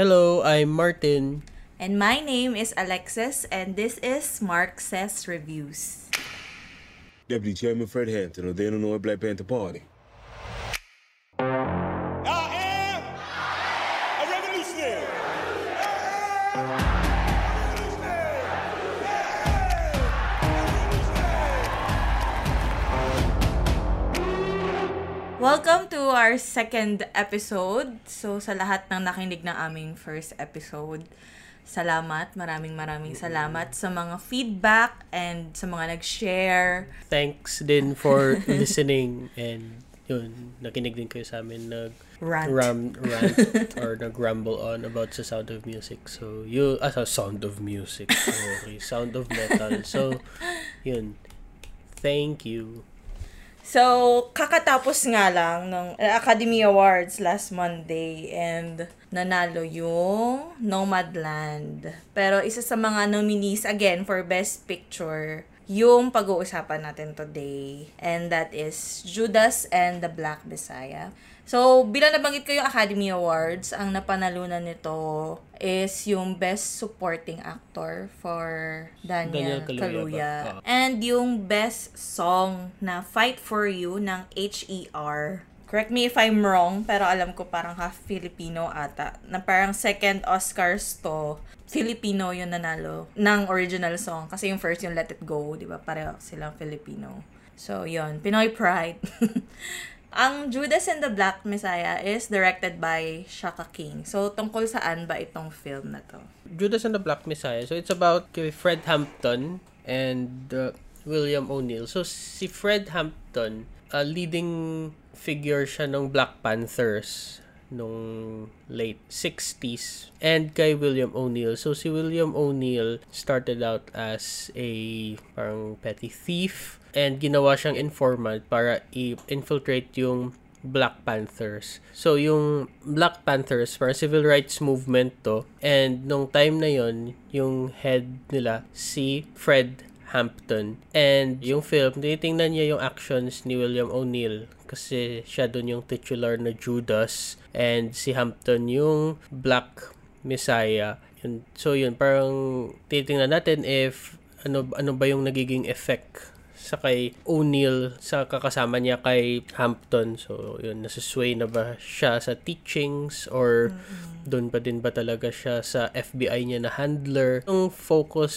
Hello, I'm Martin. And my name is Alexis, and this is Mark Says Reviews. Deputy Chairman Fred Hampton of the Illinois Black Panther Party. Welcome to our second episode. So, sa lahat ng nakinig ng aming first episode, salamat, maraming maraming salamat sa mga feedback and sa mga nag-share. Thanks din for listening and yun, nakinig din kayo sa amin nag Rant. ram, rant or nag-rumble on about sa Sound of Music. So, you, ah, sa Sound of Music. Okay, Sound of Metal. So, yun. Thank you. So, kakatapos nga lang ng Academy Awards last Monday and nanalo yung Nomadland. Pero isa sa mga nominees again for Best Picture yung pag-uusapan natin today. And that is Judas and the Black Messiah. So, bilang nabanggit ko yung Academy Awards, ang napanalunan nito is yung Best Supporting Actor for Daniel, Daniel Kaluuya? Oo. And yung best song na Fight For You ng H.E.R. Correct me if I'm wrong, pero alam ko parang half Filipino ata. Na parang second Oscars to, Filipino yung nanalo ng original song. Kasi yung first yung Let It Go, di ba? Pareho silang Filipino. So, yun. Pinoy Pride. Ang Judas and the Black Messiah is directed by Shaka King. So, tungkol saan ba itong film na to? Judas and the Black Messiah. So, it's about Fred Hampton and uh, William O'Neill. So, si Fred Hampton, a leading figure siya ng Black Panthers nung late 60s and kay William O'Neill. So si William O'Neill started out as a parang petty thief and ginawa siyang informant para i-infiltrate yung Black Panthers. So, yung Black Panthers, para civil rights movement to. And nung time na yon yung head nila, si Fred Hampton. And yung film, tinitingnan niya yung actions ni William O'Neill kasi siya dun yung titular na Judas and si Hampton yung Black Messiah. Yun, so yun, parang tinitingnan natin if ano ano ba yung nagiging effect sa kay O'Neill sa kakasama niya kay Hampton. So, yun, nasusway na ba siya sa teachings or doon pa din ba talaga siya sa FBI niya na handler? Yung focus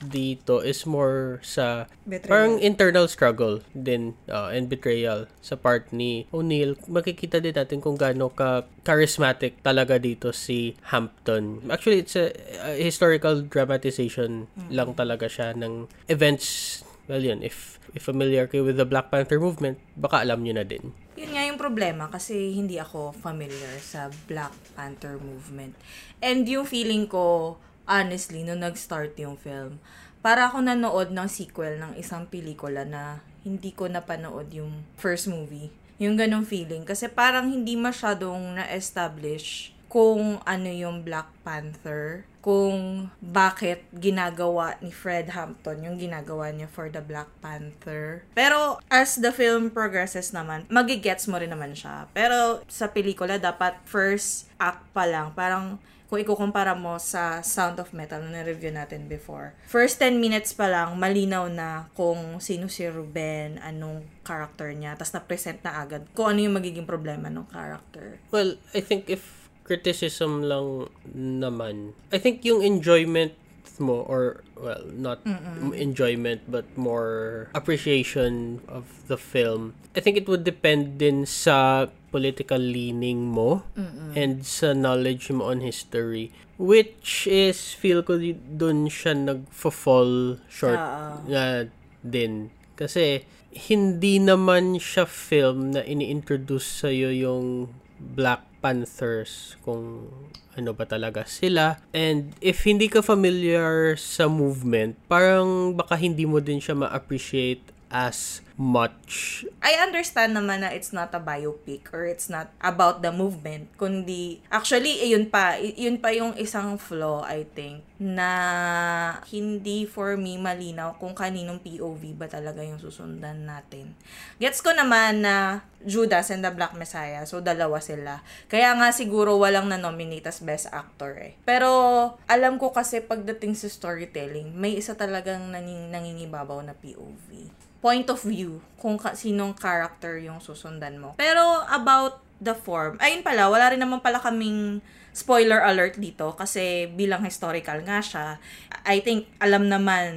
dito is more sa Betrayal. parang internal struggle din uh, and betrayal sa part ni O'Neill. Makikita din natin kung gaano ka charismatic talaga dito si Hampton. Actually, it's a, a historical dramatization lang talaga siya ng events Well, yun, if, if familiar kayo with the Black Panther movement, baka alam nyo na din. Yun nga yung problema kasi hindi ako familiar sa Black Panther movement. And yung feeling ko, honestly, nung nag-start yung film, para ako nanood ng sequel ng isang pelikula na hindi ko napanood yung first movie. Yung ganong feeling. Kasi parang hindi masyadong na-establish kung ano yung Black Panther, kung bakit ginagawa ni Fred Hampton yung ginagawa niya for the Black Panther. Pero as the film progresses naman, magigets mo rin naman siya. Pero sa pelikula, dapat first act pa lang. Parang kung ikukumpara mo sa Sound of Metal na review natin before. First 10 minutes pa lang, malinaw na kung sino si Ruben, anong character niya, tapos na-present na agad kung ano yung magiging problema ng character. Well, I think if criticism lang naman, I think yung enjoyment mo or well not enjoyment but more appreciation of the film I think it would depend din sa political leaning mo and sa knowledge mo on history which is feel ko di- dun siya nagfo-fall short nga din. Kasi hindi naman siya film na ini-introduce sa'yo yung Black Panthers kung ano ba talaga sila. And if hindi ka familiar sa movement, parang baka hindi mo din siya ma-appreciate as much. I understand naman na it's not a biopic or it's not about the movement, kundi actually yun pa, yun pa yung isang flaw I think na hindi for me malinaw kung kaninong POV ba talaga yung susundan natin. Gets ko naman na Judas and the Black Messiah, so dalawa sila. Kaya nga siguro walang na-nominate as Best Actor eh. Pero alam ko kasi pagdating sa storytelling, may isa talagang naning, nangingibabaw na POV point of view kung ka- sinong character yung susundan mo. Pero about the form, ayun pala, wala rin naman pala kaming spoiler alert dito kasi bilang historical nga siya, I think alam naman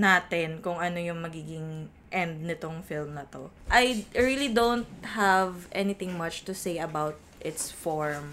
natin kung ano yung magiging end nitong film na to. I really don't have anything much to say about its form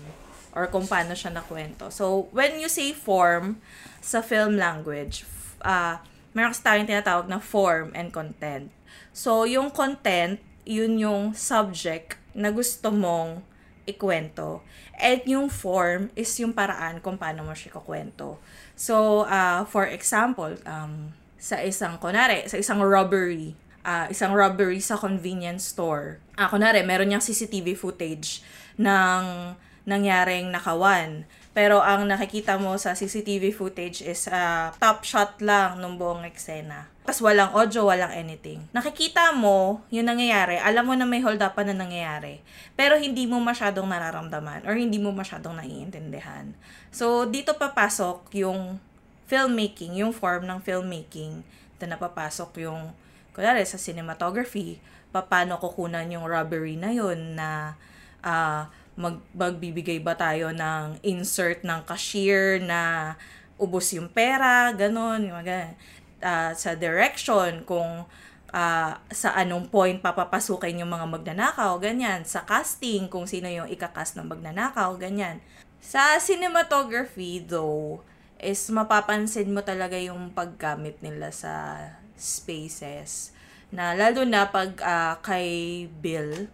or kung paano siya nakwento. So, when you say form sa film language, ah meron kasi tayong tinatawag na form and content. So, yung content, yun yung subject na gusto mong ikwento. And yung form is yung paraan kung paano mo siya kukwento. So, uh, for example, um, sa isang, kunwari, sa isang robbery, ah, isang robbery sa convenience store. Ah, kunwari, meron niyang CCTV footage ng nangyaring nakawan. Pero ang nakikita mo sa CCTV footage is ah, top shot lang ng buong eksena. Tapos walang audio, walang anything. Nakikita mo yung nangyayari, alam mo na may hold up na nangyayari. Pero hindi mo masyadong nararamdaman or hindi mo masyadong naiintindihan. So, dito papasok yung filmmaking, yung form ng filmmaking. Ito na papasok yung, kunwari sa cinematography, paano kukunan yung robbery na yun na ah, mag, magbibigay ba tayo ng insert ng cashier na ubos yung pera, ganon, yung mga. Ah, sa direction, kung ah, sa anong point papapasukin yung mga magnanakaw, ganyan. Sa casting, kung sino yung ikakast ng magnanakaw, ganyan. Sa cinematography, though, is mapapansin mo talaga yung paggamit nila sa spaces. Na lalo na pag ah, kay Bill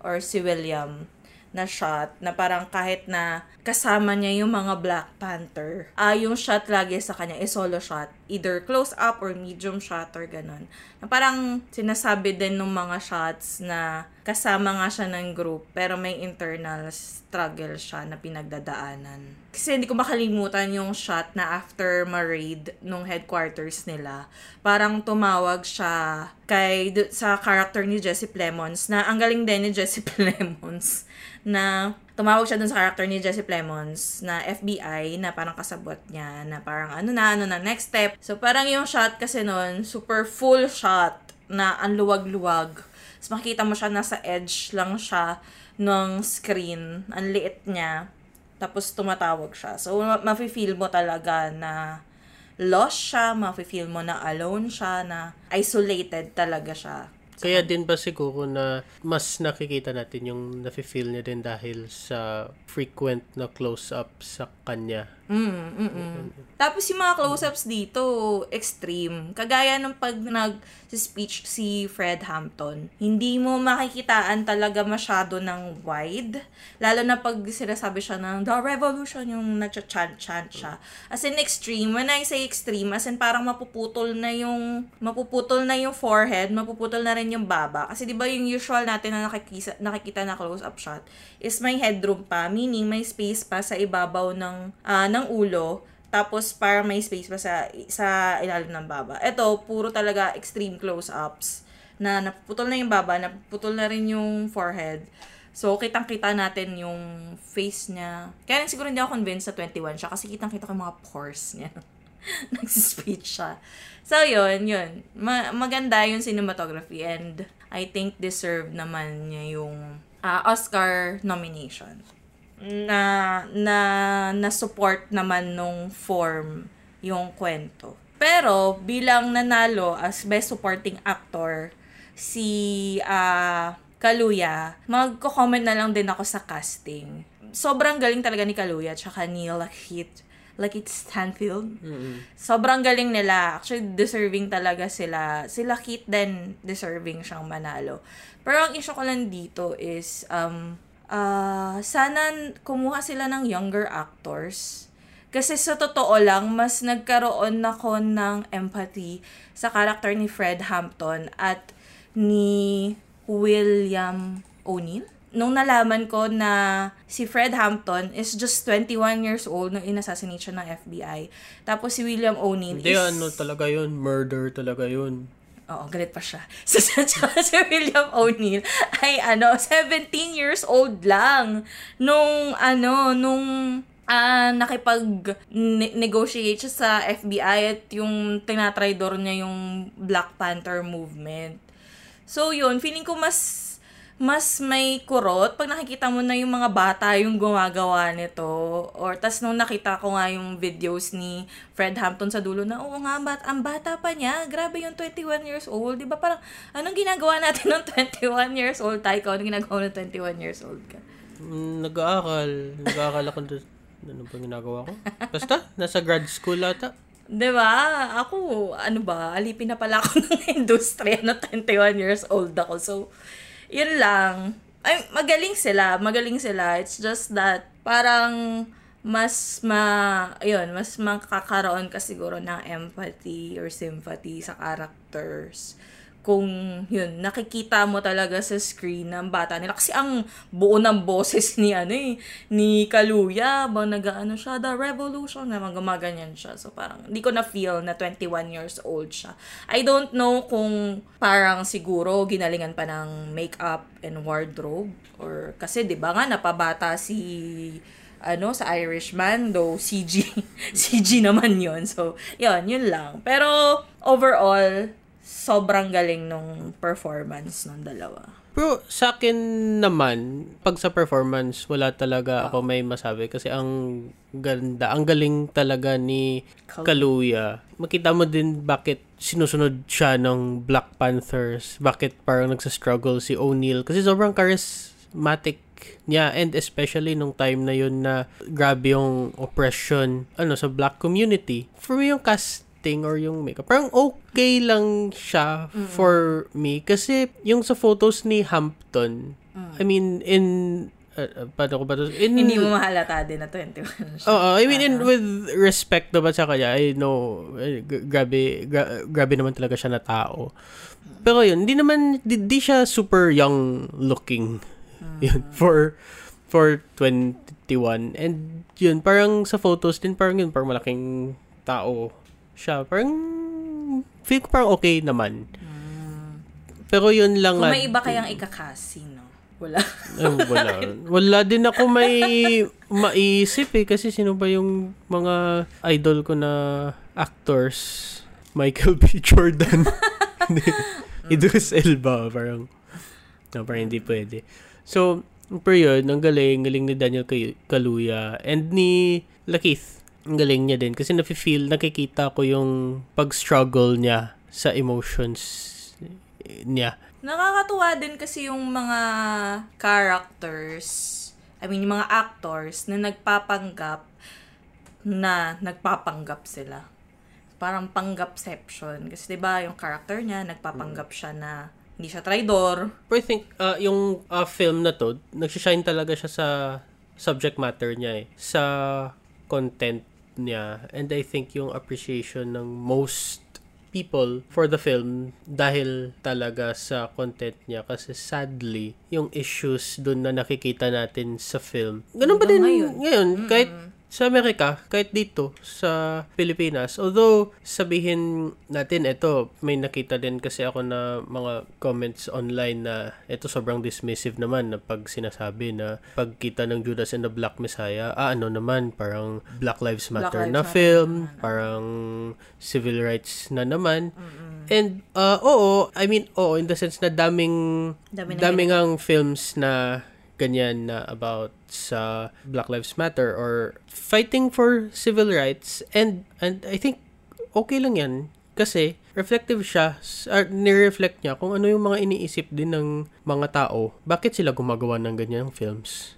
or si William na shot na parang kahit na kasama niya yung mga Black Panther, ah yung shot lagi sa kanya is solo shot. Either close up or medium shot or ganun. Na parang sinasabi din ng mga shots na kasama nga siya ng group pero may internal struggle siya na pinagdadaanan. Kasi hindi ko makalimutan yung shot na after ma-raid nung headquarters nila. Parang tumawag siya kay sa character ni Jesse Plemons na ang galing din ni Jesse Plemons na tumawag siya dun sa character ni Jesse Plemons na FBI na parang kasabot niya na parang ano na, ano na, next step. So parang yung shot kasi nun, super full shot na ang luwag-luwag. Tapos makikita mo siya nasa edge lang siya ng screen. Ang liit niya. Tapos tumatawag siya. So ma- mafe-feel mo talaga na lost siya, mafe-feel mo na alone siya, na isolated talaga siya. Kaya din ba siguro na mas nakikita natin yung nafe-feel niya din dahil sa frequent na close-up sa kanya. Mm, mm, mm. Tapos yung mga close-ups dito, extreme. Kagaya ng pag nag-speech si Fred Hampton, hindi mo makikitaan talaga masyado ng wide. Lalo na pag sinasabi siya ng The Revolution, yung nag-chant-chant siya. As in extreme, when I say extreme, as in parang mapuputol na yung, mapuputol na yung forehead, mapuputol na rin yung baba. Kasi di ba yung usual natin na nakikita, nakikita na close-up shot is may headroom pa, meaning may space pa sa ibabaw ng, ah, ng ulo tapos para may space pa sa sa ilalim ng baba. Ito, puro talaga extreme close-ups na napuputol na yung baba, napuputol na rin yung forehead. So, kitang-kita natin yung face niya. Kaya rin siguro hindi ako convinced sa 21 siya kasi kitang-kita ko yung mga pores niya. Nagsispeech siya. So, yun, yun. Ma- maganda yung cinematography and I think deserve naman niya yung ah, Oscar nomination na na na support naman nung form yung kwento. Pero bilang nanalo as best supporting actor si ah Kaluya, magko-comment na lang din ako sa casting. Sobrang galing talaga ni Kaluya tsaka ni Lakit Lakit Stanfield. Sobrang galing nila. Actually, deserving talaga sila. Sila Kit din deserving siyang manalo. Pero ang issue ko lang dito is, um, ah sana kumuha sila ng younger actors. Kasi sa totoo lang, mas nagkaroon ako ng empathy sa character ni Fred Hampton at ni William O'Neill. Nung nalaman ko na si Fred Hampton is just 21 years old nung inassassinate siya ng FBI. Tapos si William O'Neill Hindi, is... ano talaga yun. Murder talaga yun. Oo, galit pa siya. So, si William O'Neill ay ano, 17 years old lang nung ano, nung ah nakipag-negotiate siya sa FBI at yung tinatraidor niya yung Black Panther movement. So, yun, feeling ko mas mas may kurot pag nakikita mo na yung mga bata yung gumagawa nito. Or tas nung nakita ko nga yung videos ni Fred Hampton sa dulo na, oo nga, bat, ang bata pa niya. Grabe yung 21 years old. Di ba parang, anong ginagawa natin ng 21 years old? Tayo, anong ginagawa ng 21 years old ka? Mm, nag-aaral. Nag-aaral ako doon. Ano ba ginagawa ko? Basta, nasa grad school ata. 'Di ba? Ako, ano ba, alipin na pala ako ng industriya na 21 years old ako. So, yun lang. Ay, magaling sila, magaling sila. It's just that, parang, mas ma, ayun, mas makakaroon ka siguro ng empathy or sympathy sa characters kung yun, nakikita mo talaga sa screen ng bata nila. Kasi ang buo ng boses ni ano eh, ni Kaluya, bang nag-ano siya, the revolution, na gumaganyan siya. So parang, hindi ko na feel na 21 years old siya. I don't know kung parang siguro ginalingan pa ng makeup and wardrobe. Or, kasi di ba nga, napabata si ano, sa Irishman, though CG, CG naman yon So, yun, yun lang. Pero, overall, sobrang galing nung performance ng dalawa. Pero sa akin naman, pag sa performance, wala talaga ako may masabi kasi ang ganda, ang galing talaga ni Kal- Kaluya. Makita mo din bakit sinusunod siya ng Black Panthers, bakit parang nagsa-struggle si O'Neill kasi sobrang charismatic niya and especially nung time na yun na grabe yung oppression ano sa black community. For me yung casting or yung makeup, parang okay lang siya for me kasi yung sa photos ni Hampton, I mean in uh, uh, paano ko ba to? In, Hindi mo mahalata din na 21 siya. Oo, I mean, in, with respect naman sa kanya, I know, eh, grabe, gra- grabe naman talaga siya na tao. Pero yun, hindi naman, di, di siya super young looking. Yun, for, for 21. And yun, parang sa photos din, parang yun, parang malaking tao siya. Parang, feel ko parang okay naman. Pero yun lang Kung may iba kayang ikakasi, no? Wala. ay, wala. Wala din ako may maisip eh. Kasi sino ba yung mga idol ko na actors? Michael B. Jordan. Idris Elba. Parang, no, parang hindi pwede. So, pero yun, ang galing. Galing ni Daniel Kaluya. And ni Lakeith. Ang galing niya din. Kasi nafe-feel, nakikita ko yung pag-struggle niya sa emotions niya. Nakakatuwa din kasi yung mga characters, I mean, yung mga actors na nagpapanggap na nagpapanggap sila. Parang panggapception. Kasi 'di ba yung character niya, nagpapanggap siya na hindi siya traidor. Pero I think uh, yung uh, film na to, nagsishine talaga siya sa subject matter niya eh. Sa content niya. And I think yung appreciation ng most people for the film dahil talaga sa content niya. Kasi sadly yung issues dun na nakikita natin sa film ganun pa din Hanggang ngayon, kahit sa Amerika, kahit dito sa Pilipinas. Although, sabihin natin, ito, may nakita din kasi ako na mga comments online na ito sobrang dismissive naman na pag sinasabi na pagkita ng Judas and the Black Messiah, ah, ano naman, parang Black Lives Matter Lives na Matter film, naman. parang civil rights na naman. And, uh, oo, I mean, oo, in the sense na daming, Dami daming ang films na ganyan na about sa Black Lives Matter or fighting for civil rights. And and I think okay lang yan kasi reflective siya or nire-reflect niya kung ano yung mga iniisip din ng mga tao. Bakit sila gumagawa ng ganyang films?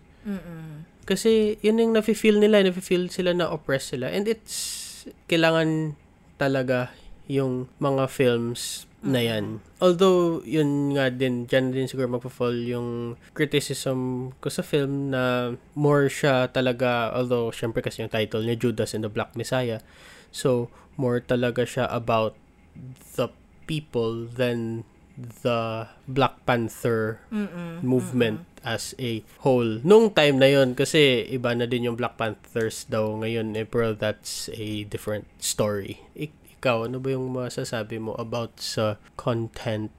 Kasi yun yung nafe-feel nila nafe-feel sila na oppressed sila. And it's kailangan talaga yung mga films na yan. Although, yun nga din, dyan din siguro magpa-fall yung criticism ko sa film na more siya talaga, although, syempre kasi yung title niya, Judas and the Black Messiah. So, more talaga siya about the people than the Black Panther movement as a whole. Nung time na yon kasi iba na din yung Black Panthers daw ngayon eh, pero that's a different story. Ik- ikaw, ano ba yung masasabi mo about sa content?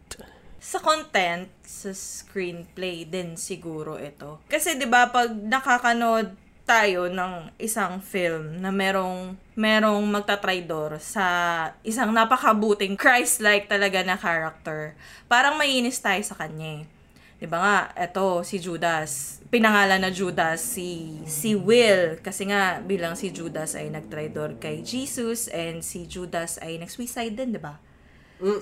sa content, sa screenplay din siguro ito. Kasi 'di ba pag nakakanood tayo ng isang film na merong merong magtatraidor sa isang napakabuting Christ-like talaga na character, parang maiinis tayo sa kanya. eh. 'Di ba nga, eto si Judas. Pinangalan na Judas si si Will kasi nga bilang si Judas ay nagtraidor kay Jesus and si Judas ay nag-suicide din, 'di ba?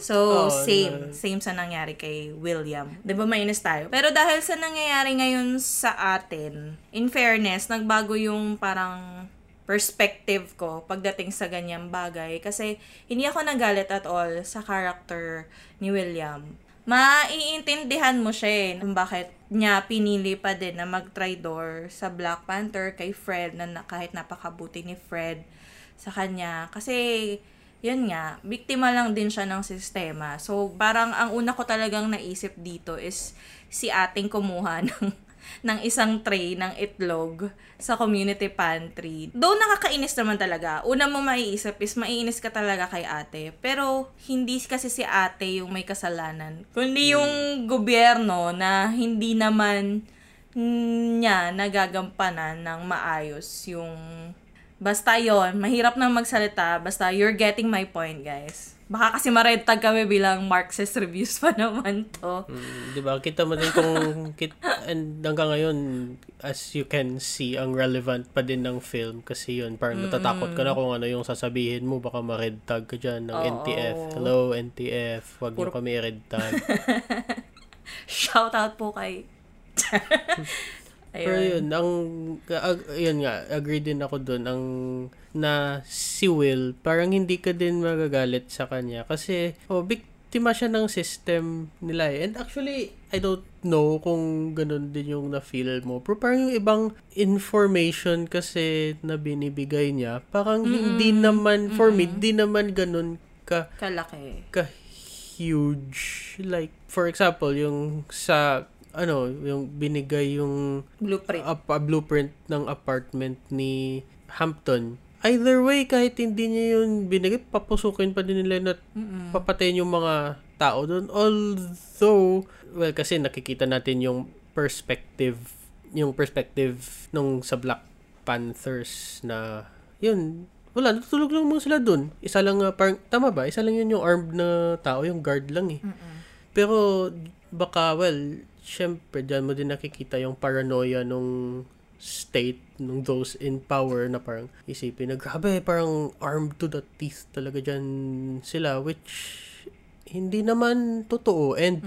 So, Oh, same. Same sa nangyari kay William. Di ba mainis tayo? Pero dahil sa nangyayari ngayon sa atin, in fairness, nagbago yung parang perspective ko pagdating sa ganyang bagay. Kasi hindi ako nagalit at all sa character ni William. Maiintindihan mo siya eh, kung bakit niya pinili pa din na mag-tridor sa Black Panther kay Fred na na- kahit napakabuti ni Fred sa kanya. Kasi yun nga, biktima lang din siya ng sistema. So, parang ang una ko talagang naisip dito is si ating kumuha ng, ng isang tray ng itlog sa community pantry. Though nakakainis naman talaga, una mo maiisip is maiinis ka talaga kay ate. Pero, hindi kasi si ate yung may kasalanan. Kundi yung gobyerno na hindi naman niya nagagampanan ng maayos yung Basta yon mahirap nang magsalita. Basta you're getting my point, guys. Baka kasi ma-red tag kami bilang Marxist reviews pa naman to. Mm, 'Di ba? Kita mo din kung kit and hanggang ngayon as you can see ang relevant pa din ng film kasi yun parang natatakot ka na kung ano yung sasabihin mo baka ma-red tag ka diyan ng Oo. NTF. Hello NTF, wag Puro- kami red tag. Shout out po kay... Pero yun, ang ag, yun nga, agree din ako doon ang na si Will, parang hindi ka din magagalit sa kanya kasi oh, biktima siya ng system nila eh. And actually, I don't know kung ganun din yung na-feel mo. Pero parang yung ibang information kasi na binibigay niya, parang hindi naman, for me, hindi naman ganun ka Kalaki. ka huge like for example yung sa ano yung binigay yung Blueprint. ap- a blueprint ng apartment ni Hampton either way kahit hindi niya yun binigay papusukin pa din nila na papatayin yung mga tao doon although well kasi nakikita natin yung perspective yung perspective nung sa Black Panthers na yun wala, natutulog lang mga sila dun. Isa lang, nga parang, tama ba? Isa lang yun yung armed na tao, yung guard lang eh. Pero, baka, well, syempre, dyan mo din nakikita yung paranoia nung state, nung those in power na parang isipin na, grabe, parang armed to the teeth talaga dyan sila, which hindi naman totoo. And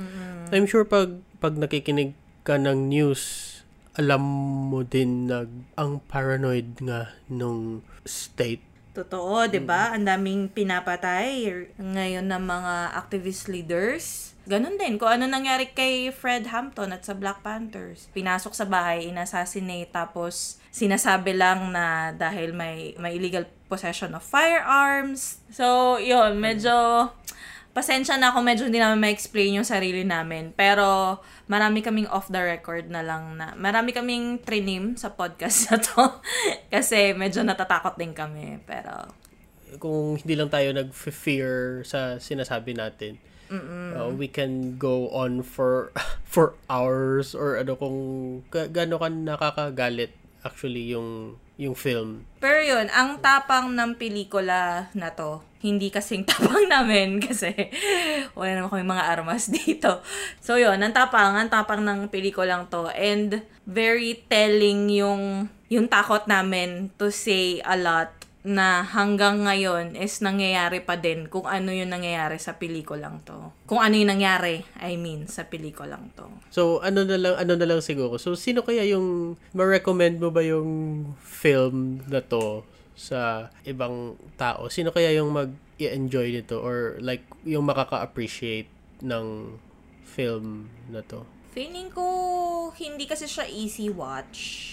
I'm sure pag, pag nakikinig ka ng news, alam mo din na ang paranoid nga nung state Totoo, 'di ba? Ang daming pinapatay ngayon ng mga activist leaders. Ganon din kung ano nangyari kay Fred Hampton at sa Black Panthers. Pinasok sa bahay, inassassinate tapos sinasabi lang na dahil may may illegal possession of firearms. So, 'yun, medyo pasensya na ako, medyo hindi namin ma-explain yung sarili namin. Pero, marami kaming off the record na lang na, marami kaming trinim sa podcast na to. Kasi medyo natatakot din kami. Pero, kung hindi lang tayo nag-fear sa sinasabi natin, uh, we can go on for for hours or ano kung ga- gaano ka nakakagalit actually yung yung film. pero yun, ang tapang ng pelikula na to, hindi kasing tapang namin kasi wala naman kami mga armas dito. So yun, ang tapang, ang tapang ng pelikulang to and very telling yung yung takot namin to say a lot na hanggang ngayon is nangyayari pa din kung ano yung nangyayari sa pelikulang to. Kung ano yung nangyari, I mean, sa pelikulang to. So ano na lang ano na lang siguro. So sino kaya yung ma-recommend mo ba yung film na to sa ibang tao? Sino kaya yung mag-enjoy nito or like yung makaka-appreciate ng film na to? Feeling ko, hindi kasi siya easy watch.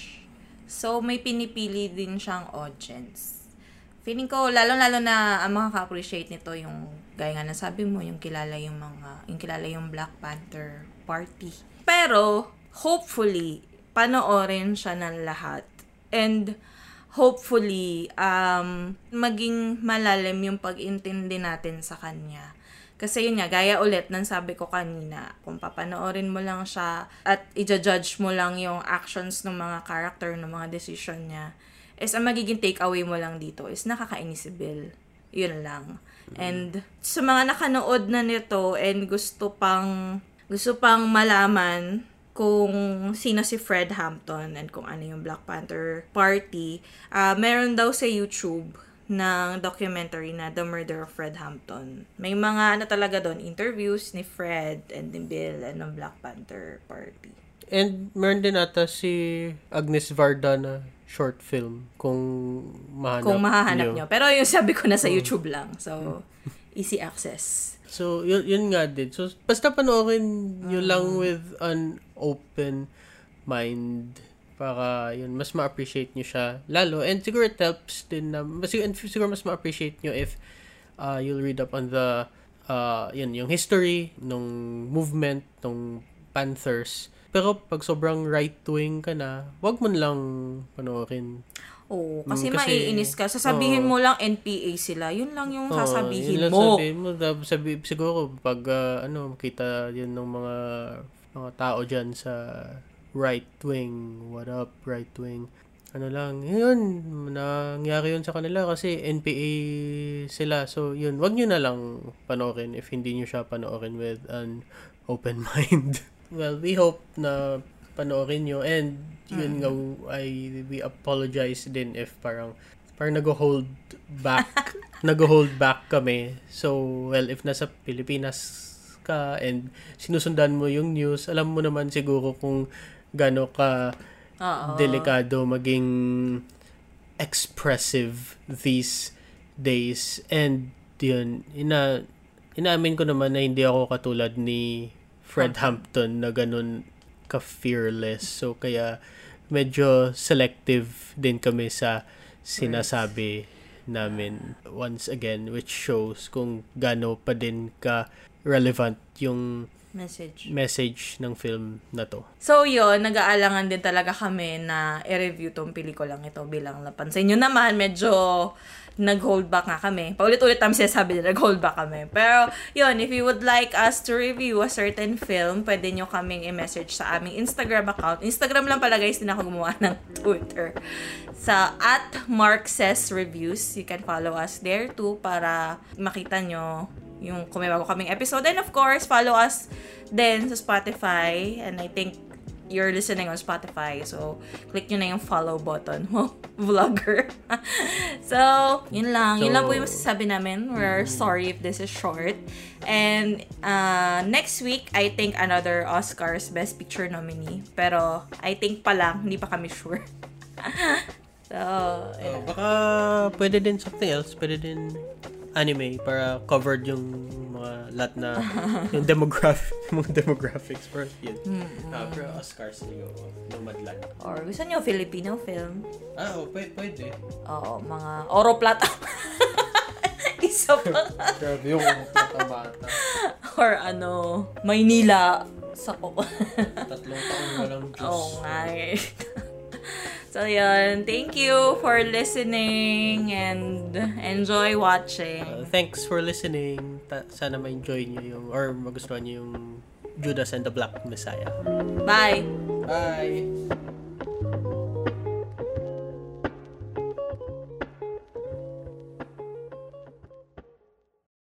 So, may pinipili din siyang audience. Feeling ko, lalo-lalo na ang makaka-appreciate nito yung, gaya nga na sabi mo, yung kilala yung mga, yung kilala yung Black Panther Party. Pero, hopefully, panoorin siya ng lahat. And, hopefully, um, maging malalim yung pag-intindi natin sa kanya. Kasi yun nga, gaya ulit ng sabi ko kanina, kung papanoorin mo lang siya at i-judge mo lang yung actions ng mga character, ng mga decision niya, is ang magiging takeaway mo lang dito is nakakainis si Bill. Yun lang. And sa mga nakanood na nito and gusto pang gusto pang malaman kung sino si Fred Hampton and kung ano yung Black Panther Party, ah meron daw sa YouTube ng documentary na The Murder of Fred Hampton. May mga ano talaga doon, interviews ni Fred and ni Bill and ng Black Panther Party. And meron din ata si Agnes Varda na short film kung mahanap Kung mahahanap nyo. nyo. Pero yung sabi ko na sa YouTube lang. So, easy access. So, yun, yun nga din. So, basta panoorin nyo lang with an open mind para yun, mas ma-appreciate nyo siya lalo. And siguro it helps din na, mas, and siguro mas ma-appreciate nyo if uh, you'll read up on the, uh, yun, yung history nung movement, nung Panthers. Pero pag sobrang right-wing ka na, wag mo lang panoorin. Oo, kasi, Mm, kasi- maiinis ka. Sasabihin Oo. mo lang NPA sila. Yun lang yung Oo, sasabihin yun lang mo. Sabihin mo, sabi, siguro, pag, ah, ano, makita yun ng mga, mga tao dyan sa right wing, what up, right wing, ano lang, yun, nangyari yun sa kanila kasi NPA sila. So, yun, wag nyo na lang panoorin if hindi nyo siya panoorin with an open mind. Well, we hope na panoorin nyo and yun nga, I, we apologize din if parang parang nag-hold back nag-hold back kami. So, well, if nasa Pilipinas ka and sinusundan mo yung news, alam mo naman siguro kung gaano ka Oo. delikado maging expressive these days. And yun, ina, inaamin ko naman na hindi ako katulad ni Fred Hampton na ganun ka-fearless. So, kaya medyo selective din kami sa sinasabi namin once again which shows kung gaano pa din ka relevant yung Message. message ng film na to. So, yun, nag-aalangan din talaga kami na i-review tong pelikulang ito bilang napansin nyo naman, medyo nag-hold back nga kami. Paulit-ulit namin sinasabi na nag-hold back kami. Pero, yun, if you would like us to review a certain film, pwede nyo kaming i-message sa aming Instagram account. Instagram lang pala guys, din ako gumawa ng Twitter. Sa at Mark Says Reviews. You can follow us there too para makita nyo yung kung may bago kaming episode. And of course, follow us din sa Spotify. And I think you're listening on Spotify. So, click nyo na yung follow button. Wow, vlogger. so, yun lang. yun So- lang po yung masasabi namin. We're sorry if this is short. And uh, next week, I think another Oscars Best Picture nominee. Pero, I think pa lang, hindi pa kami sure. so, Oh, baka pwede din something else. Pwede din anime para covered yung mga lahat na yung demographic mga demographics for yun. Ah, pero Oscars siguro. Nomadland. or gusto nyo Filipino film? Ah, oh, pwede. pwede. Oo, mga Oro Plata. Isa pa. Grabe yung plata bata. or ano, Maynila. Sa ko. Tatlong taon walang Diyos. Oo nga eh. So, yun. Thank you for listening and enjoy watching. Uh, thanks for listening. Ta- sana ma-enjoy nyo yung, or magustuhan nyo yung Judas and the Black Messiah. Bye! Bye!